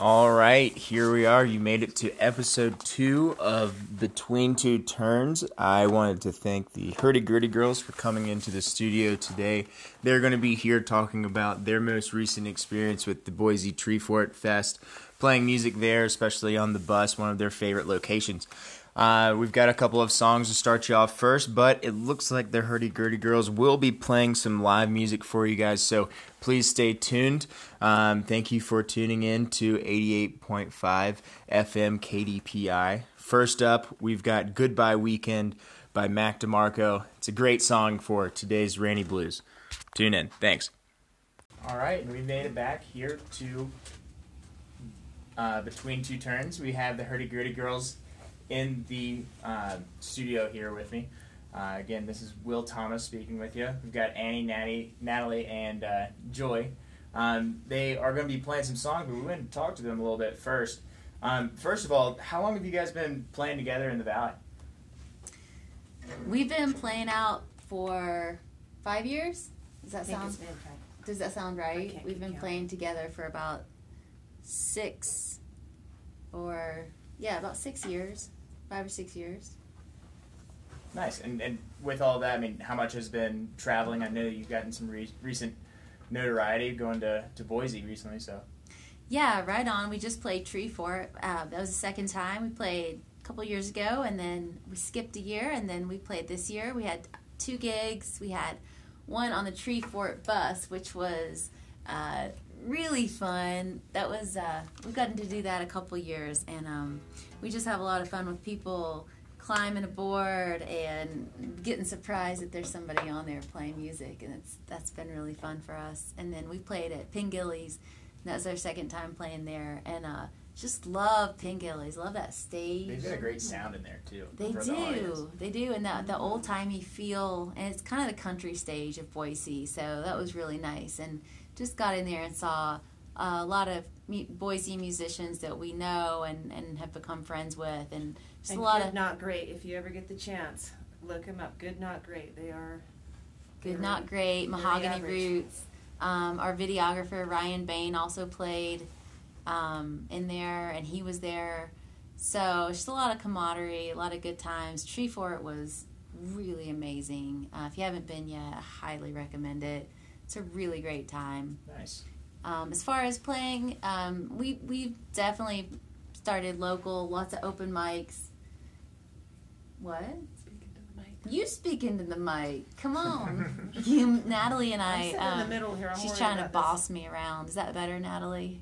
All right, here we are. You made it to episode two of Between Two Turns. I wanted to thank the Hurdy Gurdy Girls for coming into the studio today. They're going to be here talking about their most recent experience with the Boise Treefort Fest, playing music there, especially on the bus, one of their favorite locations. Uh, we've got a couple of songs to start you off first, but it looks like the Hurdy Gurdy Girls will be playing some live music for you guys, so please stay tuned. Um, thank you for tuning in to 88.5 FM KDPI. First up, we've got Goodbye Weekend by Mac DeMarco. It's a great song for today's rainy blues. Tune in. Thanks. All right, we made it back here to uh, Between Two Turns. We have the Hurdy Gurdy Girls in the uh, studio here with me. Uh, again, this is Will Thomas speaking with you. We've got Annie, Natty, Natalie, and uh, Joy. Um, they are going to be playing some songs, but we went to talk to them a little bit first. Um, first of all, how long have you guys been playing together in the Valley? We've been playing out for five years. Does that I sound? it's been five. Does that sound right? We've been count. playing together for about six, or yeah, about six years, five or six years. Nice. And, and with all that, I mean, how much has been traveling? I know you've gotten some re- recent notoriety going to, to Boise recently, so. Yeah, right on. We just played Treefort. Uh, that was the second time. We played a couple years ago, and then we skipped a year, and then we played this year. We had two gigs. We had one on the Treefort bus, which was uh, really fun. That was uh, we've gotten to do that a couple years, and um, we just have a lot of fun with people climbing aboard and getting surprised that there's somebody on there playing music, and it's that's been really fun for us. And then we played at Pengilly's. That was our second time playing there, and uh, just love Pengilly's. Love that stage. They've got a great sound in there, too. They for the do. They do, and the the old timey feel, and it's kind of the country stage of Boise, so that was really nice. And just got in there and saw a lot of Boise musicians that we know and, and have become friends with, and just And a lot Good of Not Great. If you ever get the chance, look them up. Good Not Great. They are. good, not great, mahogany roots. Um, our videographer Ryan Bain also played um, in there, and he was there. So just a lot of camaraderie, a lot of good times. Treefort was really amazing. Uh, if you haven't been yet, I highly recommend it. It's a really great time. Nice. Um, as far as playing, um, we we've definitely started local, lots of open mics. What? You speak into the mic. Come on, you, Natalie and I'm I. sitting in the um, middle here. I'm she's trying to about boss me around. Is that better, Natalie?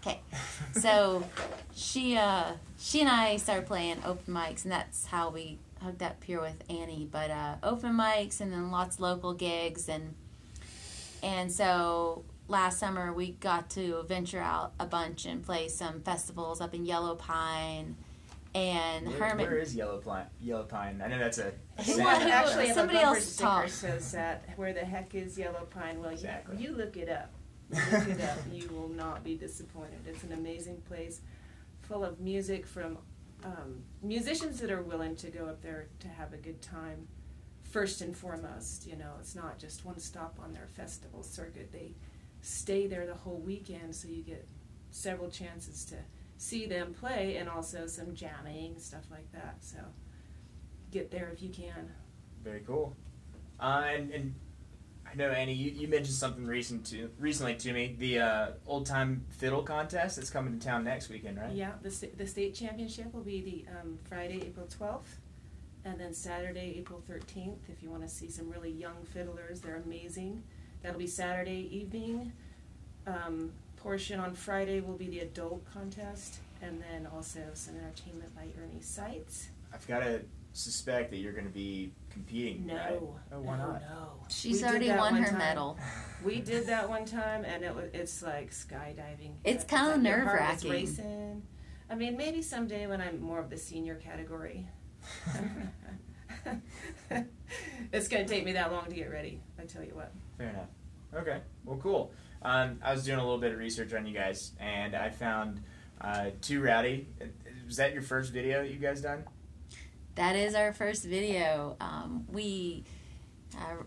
Okay. So she uh, she and I started playing open mics, and that's how we hooked up here with Annie. But uh, open mics, and then lots of local gigs, and and so last summer we got to venture out a bunch and play some festivals up in Yellow Pine and Where, Hermit. where is Yellow Pine? Yellow Pine. I know that's a. Who- sad- what- who- Actually, have somebody a bumper else sticker talk. says that. Where the heck is Yellow Pine? Well, Exactly. you, you look it up. Look it up. You will not be disappointed. It's an amazing place, full of music from um, musicians that are willing to go up there to have a good time. First and foremost, you know, it's not just one stop on their festival circuit. They stay there the whole weekend, so you get several chances to see them play and also some jamming stuff like that. So get there if you can. Very cool. Uh, and, and I know Annie, you, you mentioned something recent to recently to me. The uh, old time fiddle contest that's coming to town next weekend, right? Yeah, the the state championship will be the um, Friday, April twelfth, and then Saturday, April thirteenth. If you want to see some really young fiddlers, they're amazing. That'll be Saturday evening. Um, portion on Friday will be the adult contest, and then also some entertainment by Ernie Seitz. I've got to suspect that you're going to be competing. No, right? Oh, why no, not? no. She's We already won her time. medal. We did that one time, and it was it's like skydiving. It's kinda like your heart is nerve-wracking. racing. I mean, maybe someday when I'm more of the senior category. it's going to take me that long to get ready. I tell you what. Fair enough. Okay. Well, cool. Um, I was doing a little bit of research on you guys, and I found uh, Too Rowdy. Was that your first video you guys done? That is our first video. Um, we uh,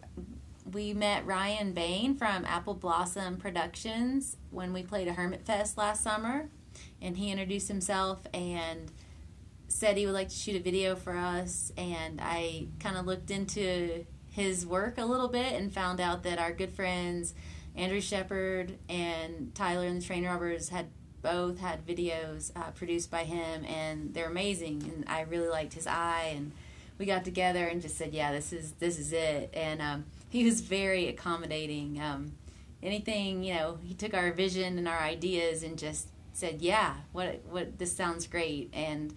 we met Ryan Bain from Apple Blossom Productions when we played a Hermit Fest last summer, and he introduced himself and said he would like to shoot a video for us. And I kind of looked into his work a little bit and found out that our good friends Andrew Shepard and Tyler and the Train Robbers had both had videos uh, produced by him, and they're amazing. And I really liked his eye, and we got together and just said, "Yeah, this is this is it." And um, he was very accommodating. Um, anything you know, he took our vision and our ideas and just said, "Yeah, what what this sounds great," and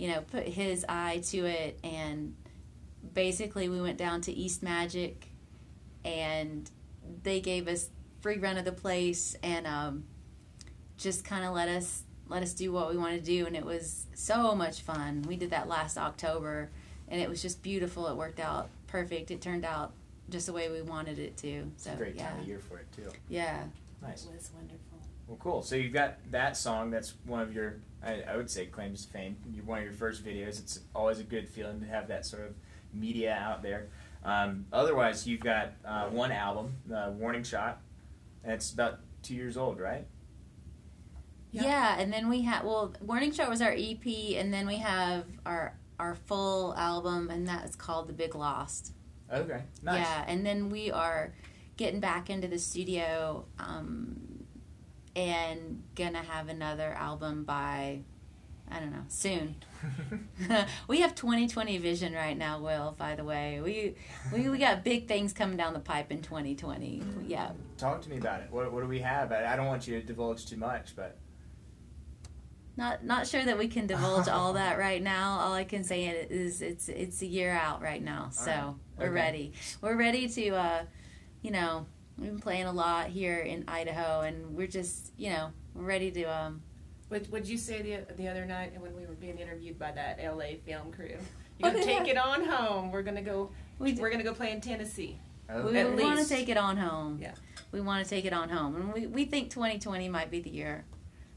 you know, put his eye to it. And basically, we went down to East Magic, and they gave us free run of the place and um, just kind of let us let us do what we want to do and it was so much fun we did that last october and it was just beautiful it worked out perfect it turned out just the way we wanted it to It's so a great yeah time of year for it too. yeah Nice. It was wonderful. Well, cool. So you've got that song. That's one of your, I, I would say, claims to fame. You're one of your first videos. It's always a good feeling to have that sort of media out there. Um, otherwise, you've got uh, one album, uh, Warning Shot, and it's about two years old, right? yeah, Yeah. and then we have well warning shot was our ep and then we have our our full album and that's called the big lost Okay. Nice. Yeah, and then we are getting back into the studio um, and gonna have another album by I don't know soon. we have 2020 vision right now, Will. By the way, we we we got big things coming down the pipe in 2020. Yeah, Talk to me about it. What, what do we have? I, I don't want you to divulge too much, but not not sure that we can divulge all that right now. All I can say is it's it's a year out right now, so right. we're Okay. ready. We're ready to, uh, you know, we've been playing a lot here in Idaho, and we're just you know we're ready to. Um, What would you say the the other night when we were being interviewed by that LA film crew? Oh, You're gonna yeah. take it on home. We're gonna go. we We're gonna go play in Tennessee. oh, we, at want to take it on home. Yeah. we want to take it on home, and we we think 2020 might be the year.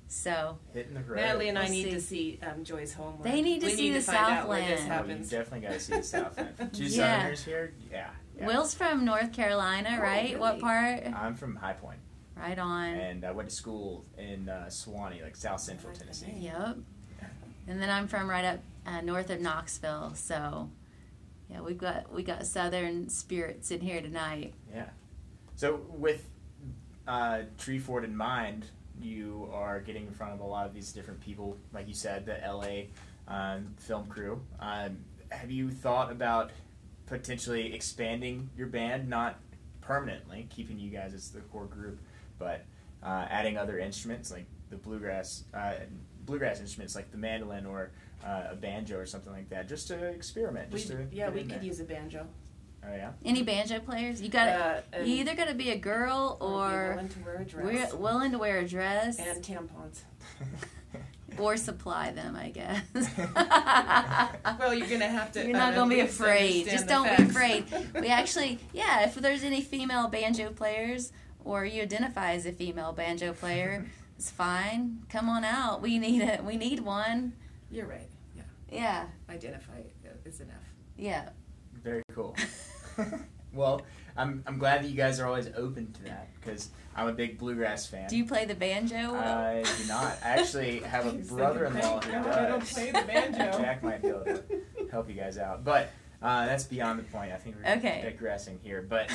So hitting the road. Natalie and I We'll need see. to see um, Joy's homeland. They need to we see need the to find out where this Southland. Oh, you definitely got to see the Southland. Two Yeah. Southerners here. Yeah. Yeah. Will's from North Carolina, Oh, right? What part? I'm from High Point, Right on. and I went to school in uh, like South Central Tennessee. Yep. And then I'm from right up uh, north of Knoxville, so yeah, we've got we got southern spirits in here tonight. Yeah. So with uh, Treefort in mind, you are getting in front of a lot of these different people, like you said, the LA um, film crew. Um, have you thought about potentially expanding your band, not permanently, keeping you guys as the core group, but uh, adding other instruments like the bluegrass, uh, bluegrass instruments like the mandolin or uh, a banjo or something like that, just to experiment. We, Just to yeah, we could there. use a banjo. Oh yeah. Any banjo players? You got to Uh, You either got to be a girl be or willing to wear a we're dress willing to wear a dress and tampons. or supply them, I guess. Well, you're gonna have to. You're not uh, gonna be afraid. Just don't be afraid. We actually, yeah, if there's any female banjo players or you identify as a female banjo player, it's fine. Come on out. We need it. We need one. You're right. Yeah, Yeah, identify is enough. yeah. Very cool. well, I'm I'm glad that you guys are always open to that because I'm a big bluegrass fan. Do you play the banjo? I do not. I actually have a brother-in-law who "No, I don't does. play the banjo." Jack might be able to help you guys out, but uh, that's beyond the point. I think we're Okay. digressing here. But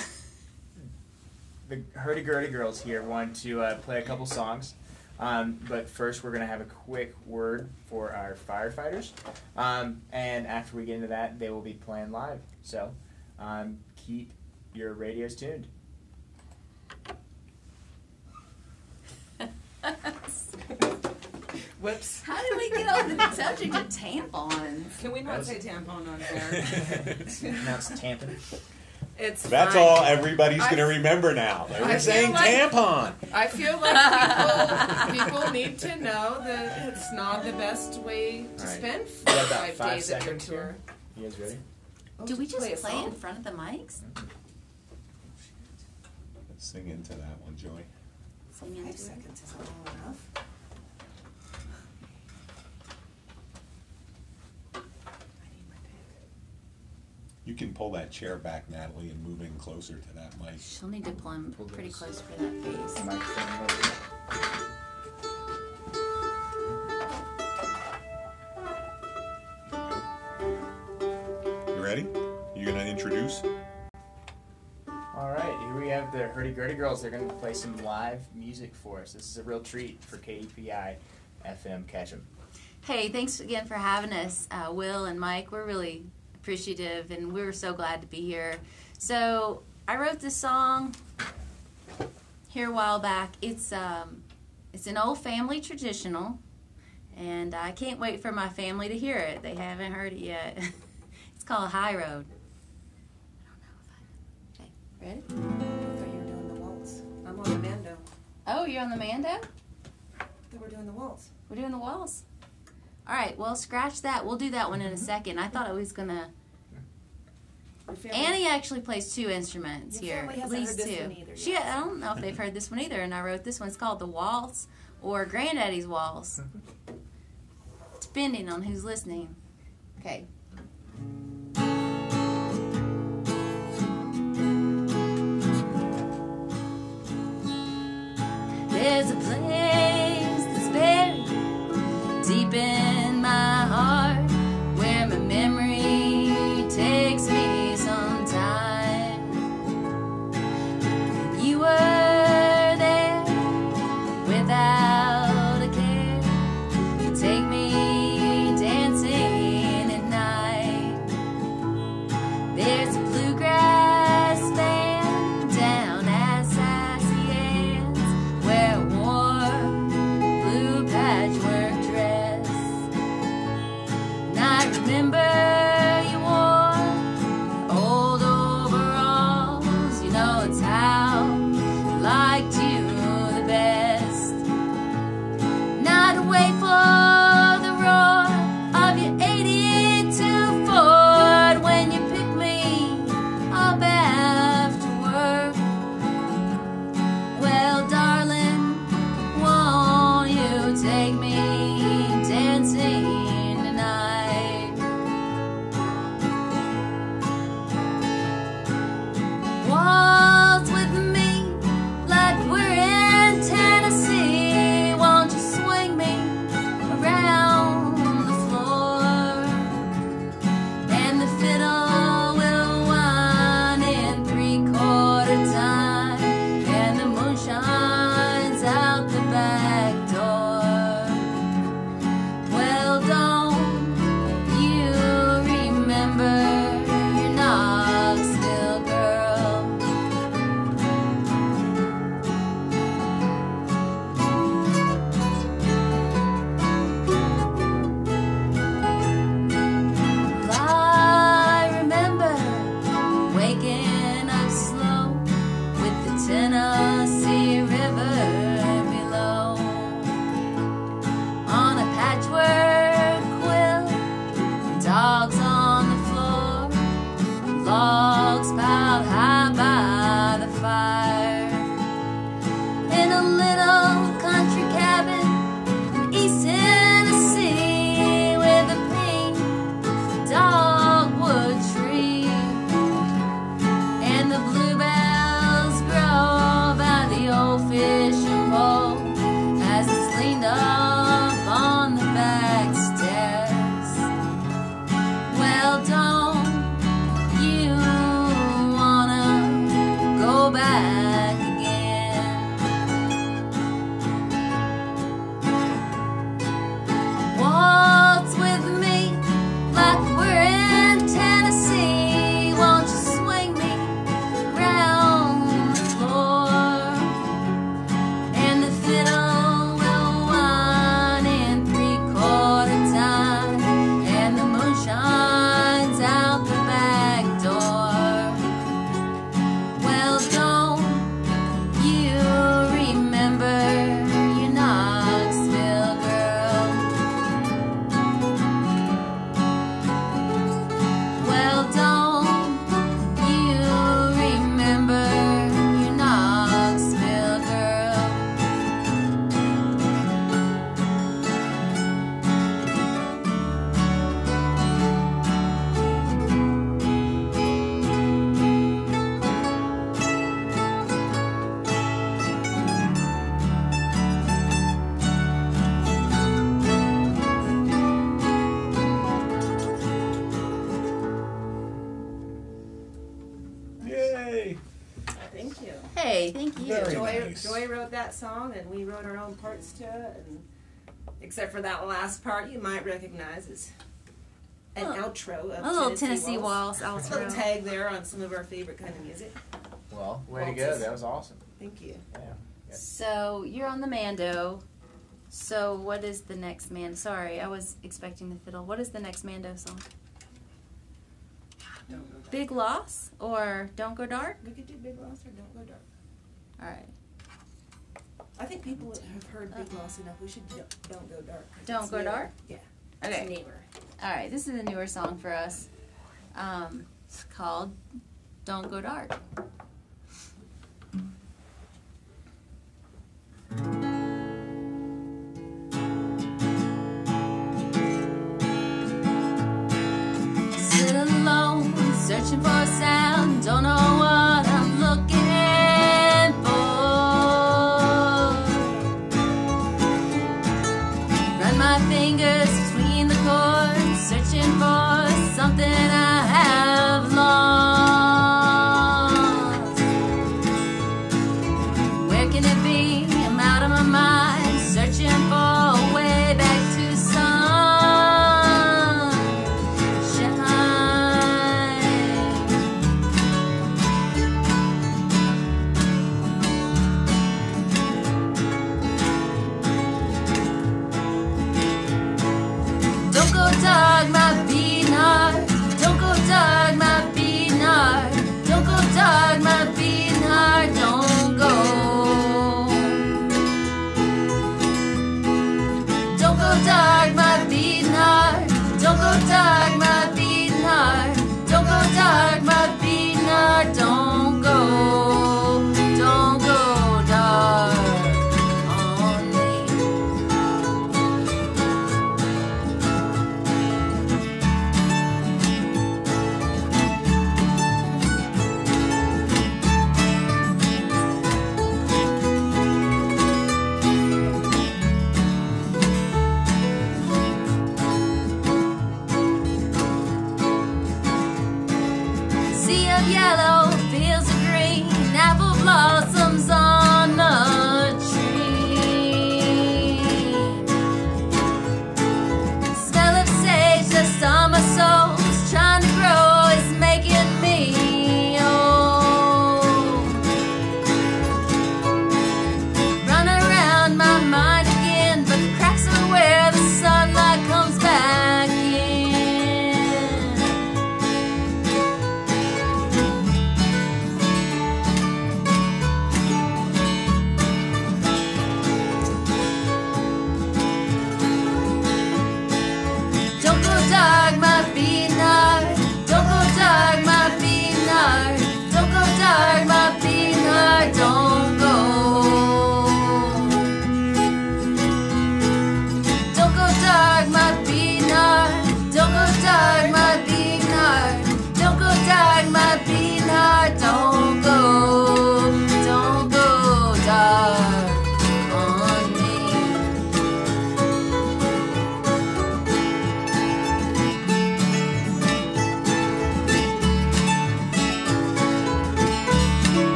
the Hurdy Gurdy girls here want to uh, play a couple songs. Um, but first, we're going to have a quick word for our firefighters. Um, and after we get into that, they will be playing live. So um, keep your radios tuned. Whoops. How did we get on the subject of tampons? Can we not say tampon on there? now it's tampon. it's That's fine. all everybody's going to remember now. They I were saying like- tampon. I feel like people, people need to know that it's not the best way to All right. spend got five, five days at your tour. here. You guys ready? Oh, Do we just play play, in front of the mics? Sing into that one, Joy. Five seconds is long enough. I need my pen. You can pull that chair back, Natalie, and move in closer to that mic. She'll need to pull him Pull pretty this. close for that face. You ready? You gonna introduce? All right, you we have the Hurdy Gurdy Girls. They're going to play some live music for us. This is a real treat for KDPI FM Ketchum. Hey, thanks again for having us, uh, Will and Mike. We're really appreciative, and we're so glad to be here. So I wrote this song here a while back. It's um, it's an old family traditional, and I can't wait for my family to hear it. They haven't heard it yet. it's called High Road. I don't know if I. Okay, ready? On the mando. We're doing the waltz. We're doing the walls. All right, well, scratch that. We'll do that one in a mm-hmm. second. I thought I was gonna. Annie actually plays two instruments Your here, at least two. either She. I don't know if they've heard this one either, and I wrote this one. It's called the Waltz or Granddaddy's Waltz, depending on who's listening. Okay. There's a place logs piled Very Joy, nice. Joy wrote that song, and we wrote our own parts to it. And except for that last part, you might recognize as an Oh. outro of A little Tennessee, Tennessee Waltz. Waltz, A little outro. tag there on some of our favorite kind of music. Well, way to go. That was awesome. Thank you. Yeah. So you're on the Mando. So what is the next man? Sorry, I was expecting the fiddle. What is the next Mando song? Don't go dark. Big Loss or Don't Go Dark? We could do Big Loss or Don't Go Dark. All right. I think people have heard Big Loss enough. We should do, Don't Go dark. Don't Go newer. Dark? Yeah. Okay. It's newer. All right. This is a newer song for us. Um, it's called Don't Go Dark. Sit alone, searching for a sound. Don't know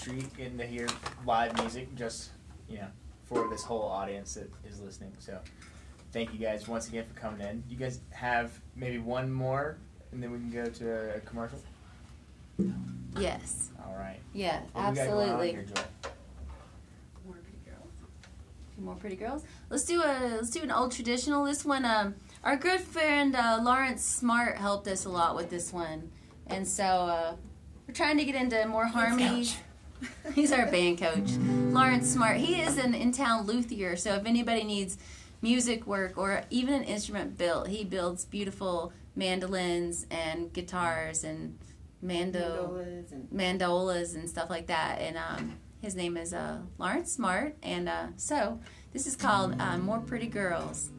treat getting to hear live music just you know, for this whole audience that is listening. So, thank you guys once again for coming in. You guys have maybe one more, and then we can go to a commercial. Yes. All right. Yeah, What we got going on absolutely. here, Joy? More pretty girls. few more pretty girls. Let's do a let's do an old traditional. This one, um, our good friend uh, Lawrence Smart helped us a lot with this one, and so uh, we're trying to get into more harmonies. He's our band coach, Lawrence Smart. He is an in-town luthier, so if anybody needs music work or even an instrument built, he builds beautiful mandolins and guitars and mando Mandolas and mandolas and stuff like that. And um, his name is uh, Lawrence Smart. And uh, so this is called uh, More Pretty Girls.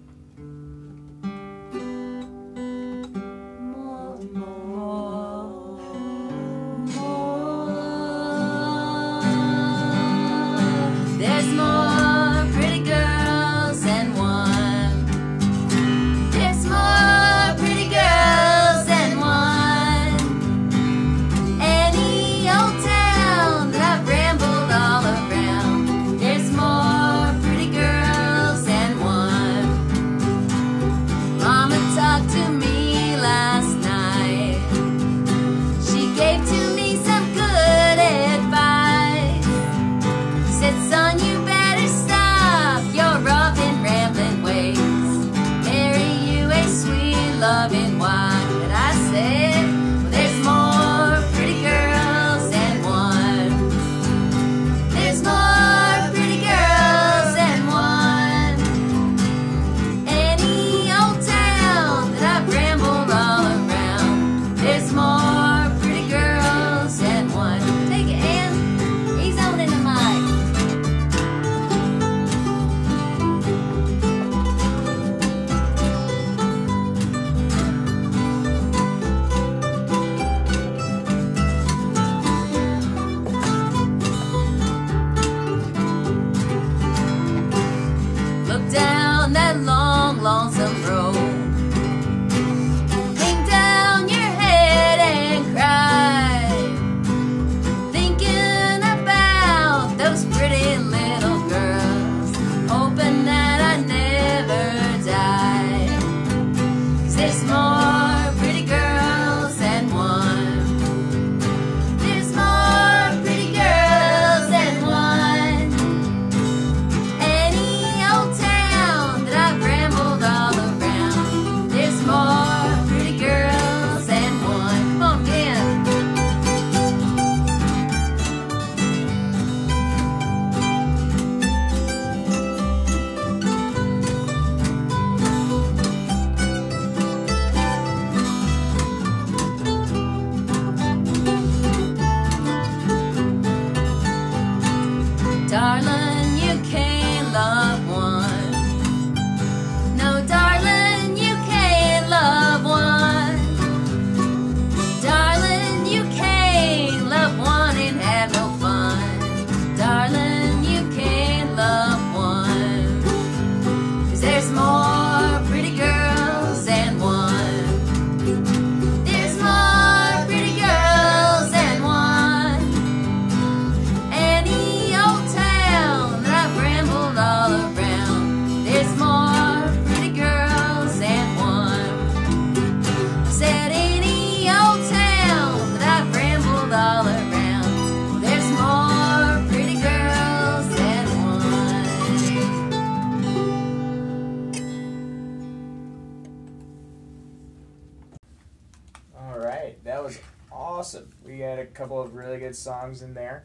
Couple of really good songs in there.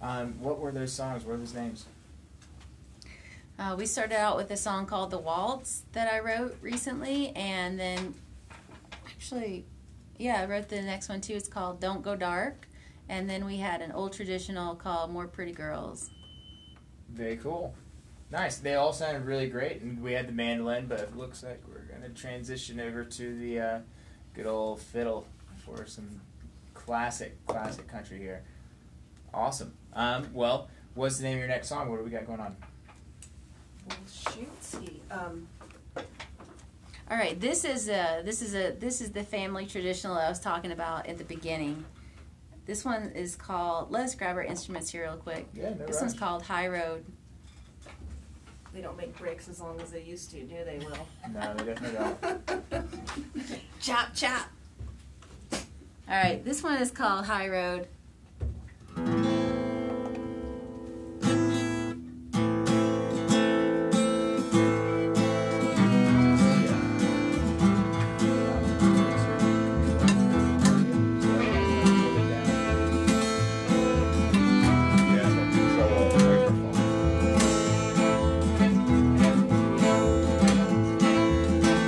Um, what were those songs? What were those names? Uh, we started out with a song called The Waltz that I wrote recently, and then actually, yeah, I wrote the next one too. It's called Don't Go Dark. And then we had an old traditional called More Pretty Girls. Very cool. Nice. They all sounded really great, and we had the mandolin, but it looks like we're going to transition over to the uh, good old fiddle for some classic, classic country here. Awesome. Um, well, what's the name of your next song? What do we got going on? well, shootsy. Um, All right, this is a this is a this is the family traditional I was talking about at the beginning. This one is called. Let's grab our instruments here real quick. Yeah, no This one's called High Road. They don't make bricks as long as they used to, do they, Will? No, they definitely don't. Chop, chop. All right, this one is called High Road.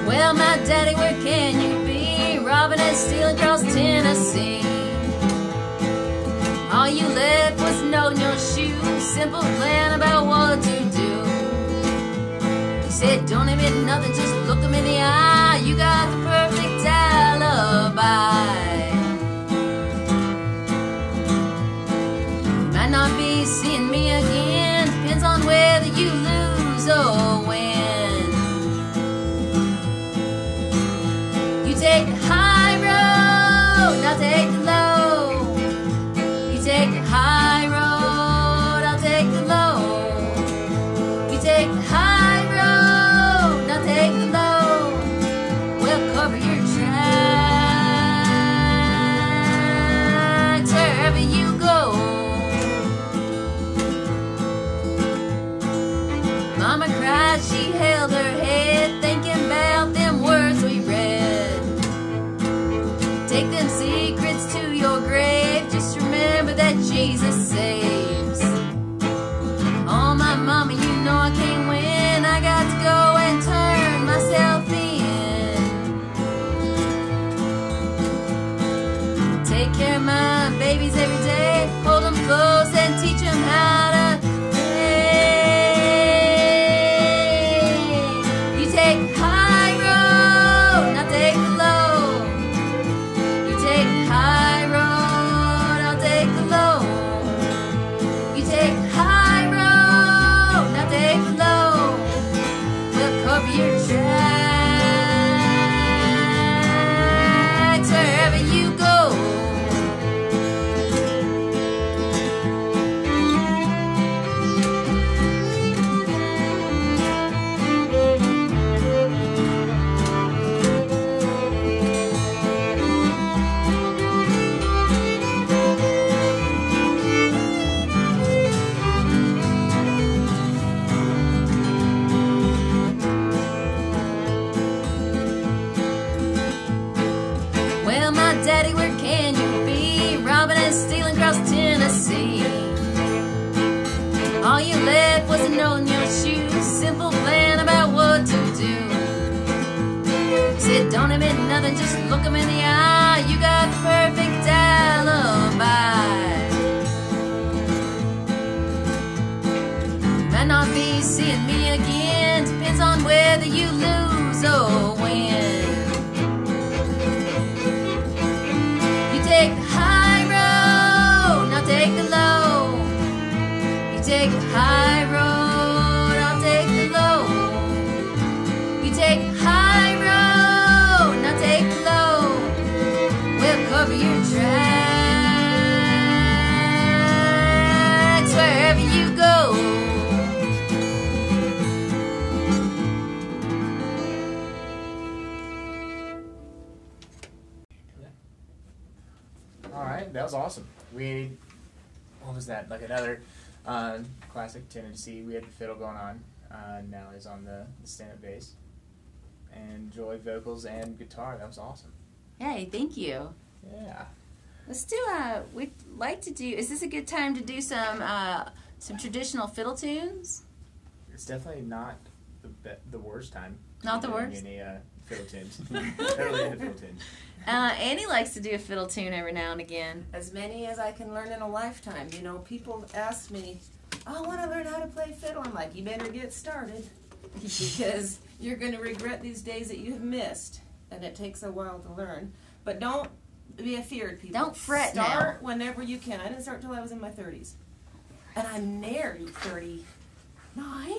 Well, my daddy, where can you be? Robbing and stealing simple plan about what to do. He said, Don't admit nothing, just look him in the eye. Said, don't admit nothing, just look him in the eye. You got the perfect alibi. Might not be seeing me again, depends on whether you lose or awesome. We, what was that? Like another uh, classic Tennessee. We had the fiddle going on. Uh, now he's on the, the stand-up bass, and Joy vocals and guitar. That was awesome. Hey, thank you. Yeah. Let's do uh we'd like to do is this a good time to do some uh some traditional fiddle tunes? It's definitely not the be- the worst time. Not the worst? Any uh, fiddle tunes. into fiddle tunes. Uh Annie likes to do a fiddle tune every now and again. As many as I can learn in a lifetime. You know, people ask me, I want to learn how to play fiddle. I'm like, you better get started because you're going to regret these days that you have missed. And it takes a while to learn. But don't be afeared, people. Don't fret now. Start whenever you can. I didn't start till I was in my 30s. And I'm nearly 39. I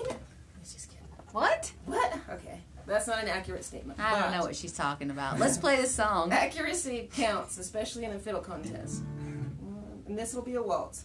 was just kidding. What? What? Okay. That's not an accurate statement. I don't know what she's talking about. Let's play this song. Accuracy counts, especially in a fiddle contest. And this will be a waltz.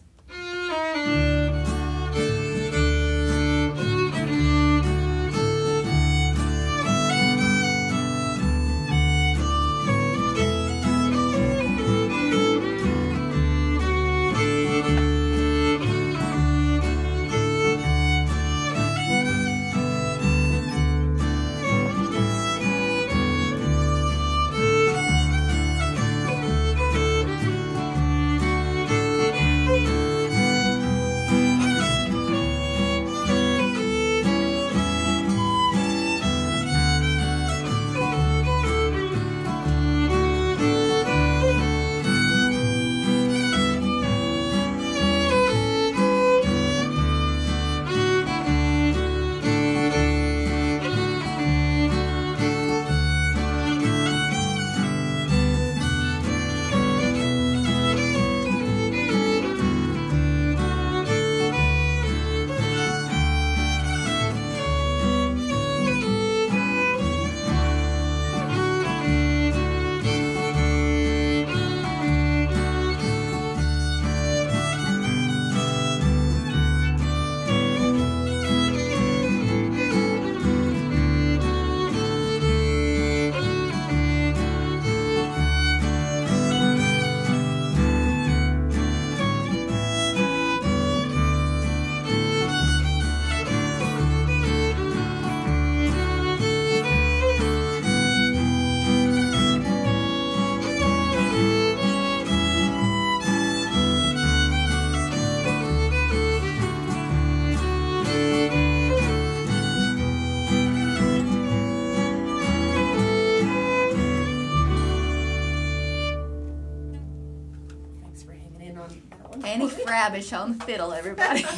Frabish on the fiddle, everybody.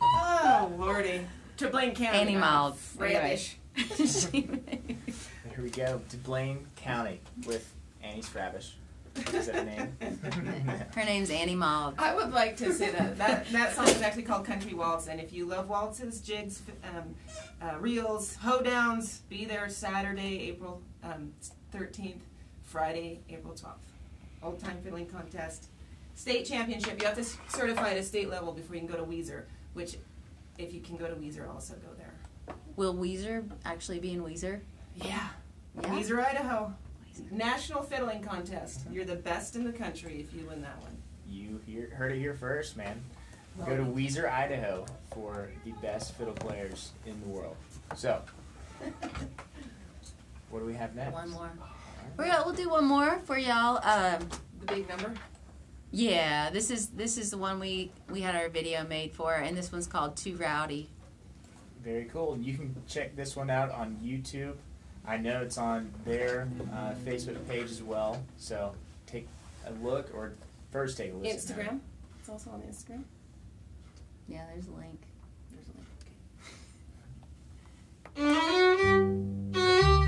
Oh, lordy. To Blaine County. Annie Mild. Rabish. Here we go to Blaine County with Annie Spravish. Is that her name? Her name's Annie Maud. I would like to say that that, that song is actually called Country Waltz, and if you love waltzes, jigs, um, uh, reels, hoedowns, be there Saturday, April um, 13th, Friday, April 12th. Old time fiddling contest, state championship. You have to certify at a state level before you can go to Weiser. Which, if you can go to Weiser, also go there. Will Weezer actually be in Weiser? Yeah, Yeah. Weiser, Idaho. National fiddling contest. You're the best in the country if you win that one. You hear, heard it here first, man. Go to Weiser, Idaho for the best fiddle players in the world. So, what do we have next? One more. We're, we'll do one more for y'all. Um, The big number. Yeah, this is this is the one we we had our video made for, and this one's called Too Rowdy. Very cool. You can check this one out on YouTube. I know it's on their uh, Facebook page as well. So take a look, or first take a listen. Instagram. It's also on Instagram. Yeah, there's a link. There's a link. Well,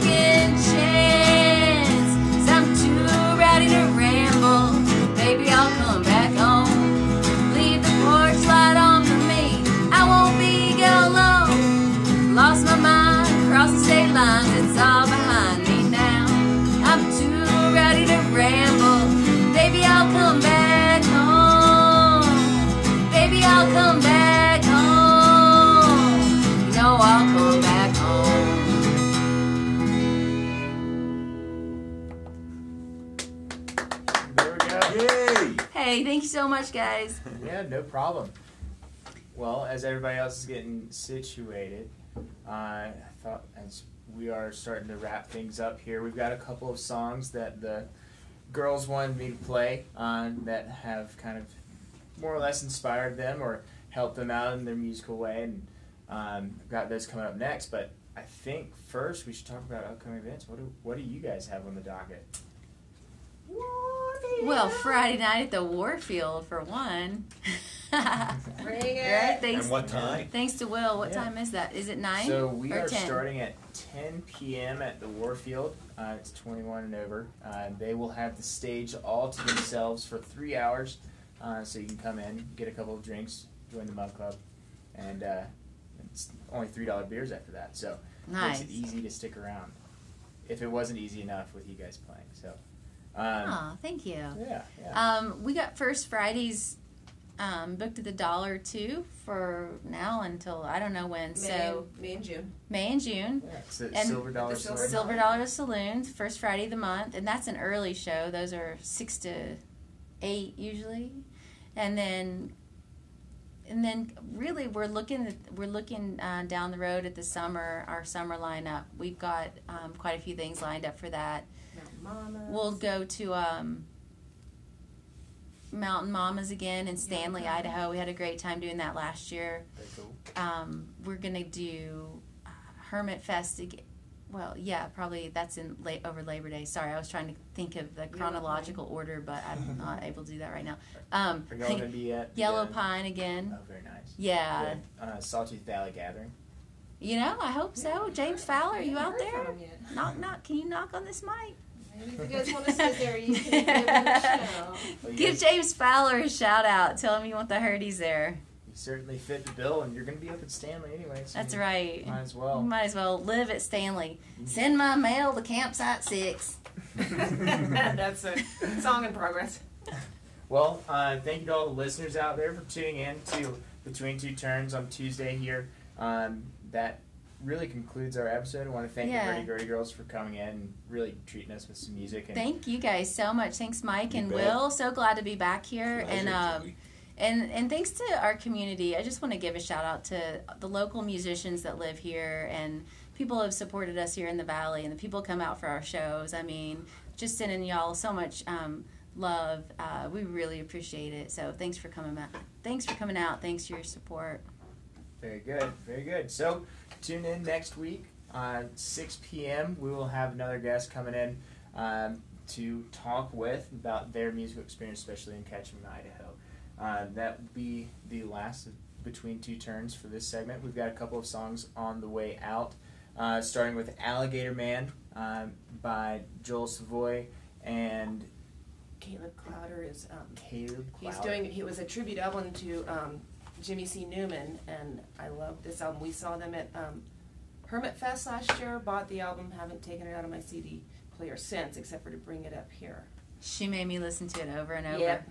second so much, guys. Yeah, no problem. Well, as everybody else is getting situated, uh, I thought as we are starting to wrap things up here, we've got a couple of songs that the girls wanted me to play on that have kind of more or less inspired them or helped them out in their musical way. And Um, I've got those coming up next, but I think first we should talk about upcoming events. What do What do you guys have on the docket? Well, Friday night at the Warfield for one. Bring it. Right? Thanks, And what time? thanks to Will. What Yeah. time is that? Is it nine So we or are ten? starting at 10 p.m. at the Warfield. Uh, it's 21 and over. Uh, they will have the stage all to themselves for three hours, uh, so you can come in, get a couple of drinks, join the Mug Club, and uh, it's only three dollar beers after that. So Nice. makes it easy to stick around. If it wasn't easy enough with you guys playing, so um, Oh, thank you. yeah, yeah. Um, we got First Fridays um, booked at the dollar too for now until I don't know when. So May and June. May and June. yeah. So and Silver Dollar the Silver Saloon. Silver Dollar Saloon, first Friday of the month, and that's an early show. Those are six to eight usually, and then and then really we're looking at, we're looking uh, down the road at the summer our summer lineup. We've got um, quite a few things lined up for that. Mountain Mamas. We'll go to um, Mountain Mamas again in Stanley, Idaho. We had a great time doing that last year. Very cool. Um, we're gonna do uh, Hermit Fest again. Well, yeah, probably that's in late over Labor Day. Sorry, I was trying to think of the chronological order, but I'm not able to do that right now. Um, Are y'all gonna be at Yellow Pine again. Oh, very nice. Yeah, Uh, Sawtooth Valley Gathering. you know, I hope so. James Fowler, are you out there? Knock, knock. Can you knock on this mic? Maybe if you guys want to sit you can give him a shout. Give James Fowler a shout out. Tell him you want the Hurdies there. You certainly fit the bill, and you're going to be up at Stanley anyway. So That's you right. Might as You well. might as well live at Stanley. Send my mail to campsite six. That's a song in progress. well, uh, thank you to all the listeners out there for tuning in to Between Two Turns on Tuesday here. Um, that really concludes our episode. I want to thank Yeah. the Gritty Gritty Girls for coming in and really treating us with some music. And Thank you guys so much. Thanks, Mike and bet. Will. So glad to be back here. and um, Julie. and and thanks to our community. I just want to give a shout out to the local musicians that live here and people have supported us here in the valley and the people come out for our shows. I mean, just sending y'all so much um, love. Uh, we really appreciate it. So thanks for coming out. Thanks for coming out. Thanks for your support. Very good, very good. So tune in next week on 6 p.m. We will have another guest coming in um, to talk with about their musical experience, especially in Ketchum, Idaho. Uh, that will be the last of between two turns for this segment. We've got a couple of songs on the way out, uh, starting with Alligator Man um, by Joel Savoy and Caleb Klauder is um, Caleb. he's doing it was a tribute album to um, Jimmy C. Newman, and I love this album. We saw them at um, Hermit Fest last year. Bought the album, haven't taken it out of my CD player since, except for to bring it up here. She made me listen to it over and over. Yep.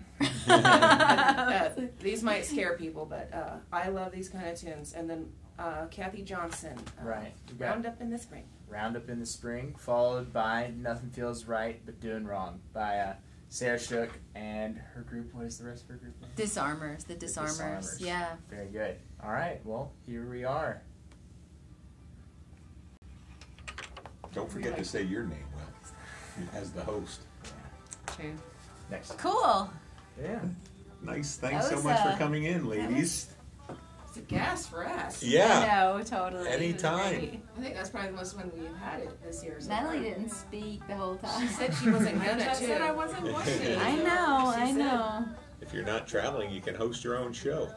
uh, these might scare people, but uh, I love these kind of tunes. And then uh, Kathy Johnson, uh, Right. We've Round Up in the Spring. Roundup in the Spring, followed by Nothing Feels Right But Doing Wrong by uh, Sarah Shook and her group. What is the rest of her group? name? Disarmers, the The disarmers. Disarmers. Yeah. Very good. All right, well, here we are. Don't forget to say your name, Will, as the host. True. Next. Cool. Yeah. Nice. That Thanks so much uh, for coming in, ladies. It's a gas for us. Yeah. No, totally. Anytime. I think that's probably the most fun we've had it this year. So Natalie far. didn't speak the whole time. She said she wasn't gonna I said I wasn't going to. I know, She I said- know. If you're not traveling, you can host your own show.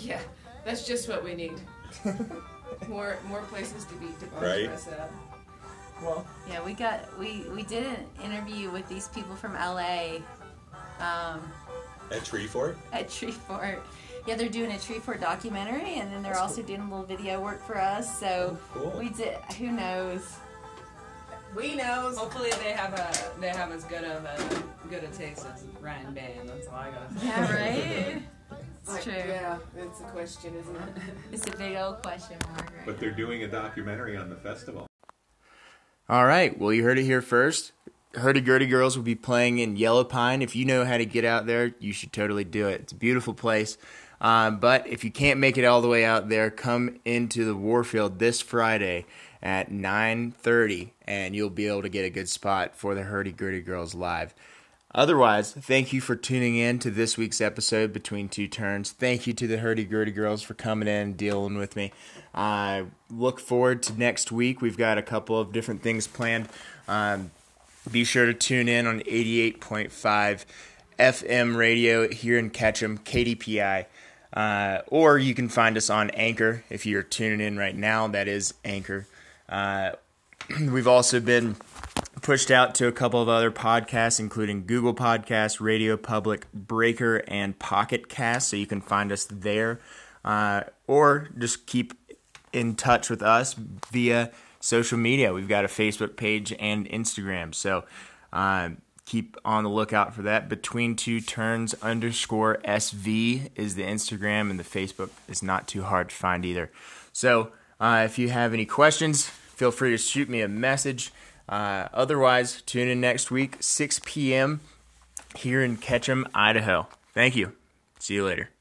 Yeah, that's just what we need. More more places to be to Right. us up. Well, Yeah, we got we we did an interview with these people from LA um, At Treefort? at Treefort. Yeah, they're doing a Treefort documentary, and then they're That's also doing a little video work for us. So oh, Cool. we did. Who knows? We knows. Hopefully they have a they have as good of a good a taste as Ryan Band. That's all I gotta say. Yeah, right. It's Like, true. Yeah, it's a question, isn't it? It's a big old question mark. Right? But they're doing a documentary on the festival. All right. Well, you heard it here first. Hurdy Gurdy Girls will be playing in Yellow Pine. If you know how to get out there, you should totally do it. It's a beautiful place. Um, but if you can't make it all the way out there, come into the Warfield this Friday at 9:30, and you'll be able to get a good spot for the Hurdy Gurdy Girls live. Otherwise, thank you for tuning in to this week's episode between two turns. Thank you to the Hurdy Gurdy girls for coming in and dealing with me. I look forward to next week. We've got a couple of different things planned. Um, be sure to tune in on 88.5 FM radio here in Ketchum, KDPI. Uh, or you can find us on Anchor if you're tuning in right now. That is Anchor. Uh, we've also been pushed out to a couple of other podcasts, including Google Podcasts, Radio Public, Breaker, and Pocket Cast. So you can find us there, uh, or just keep in touch with us via social media. We've got a Facebook page and Instagram. So uh, keep on the lookout for that. Between two turns underscore SV is the Instagram, and the Facebook is not too hard to find either. So uh, if you have any questions, feel free to shoot me a message. Uh, otherwise, tune in next week, 6 p.m. here in Ketchum, Idaho. Thank you. See you later.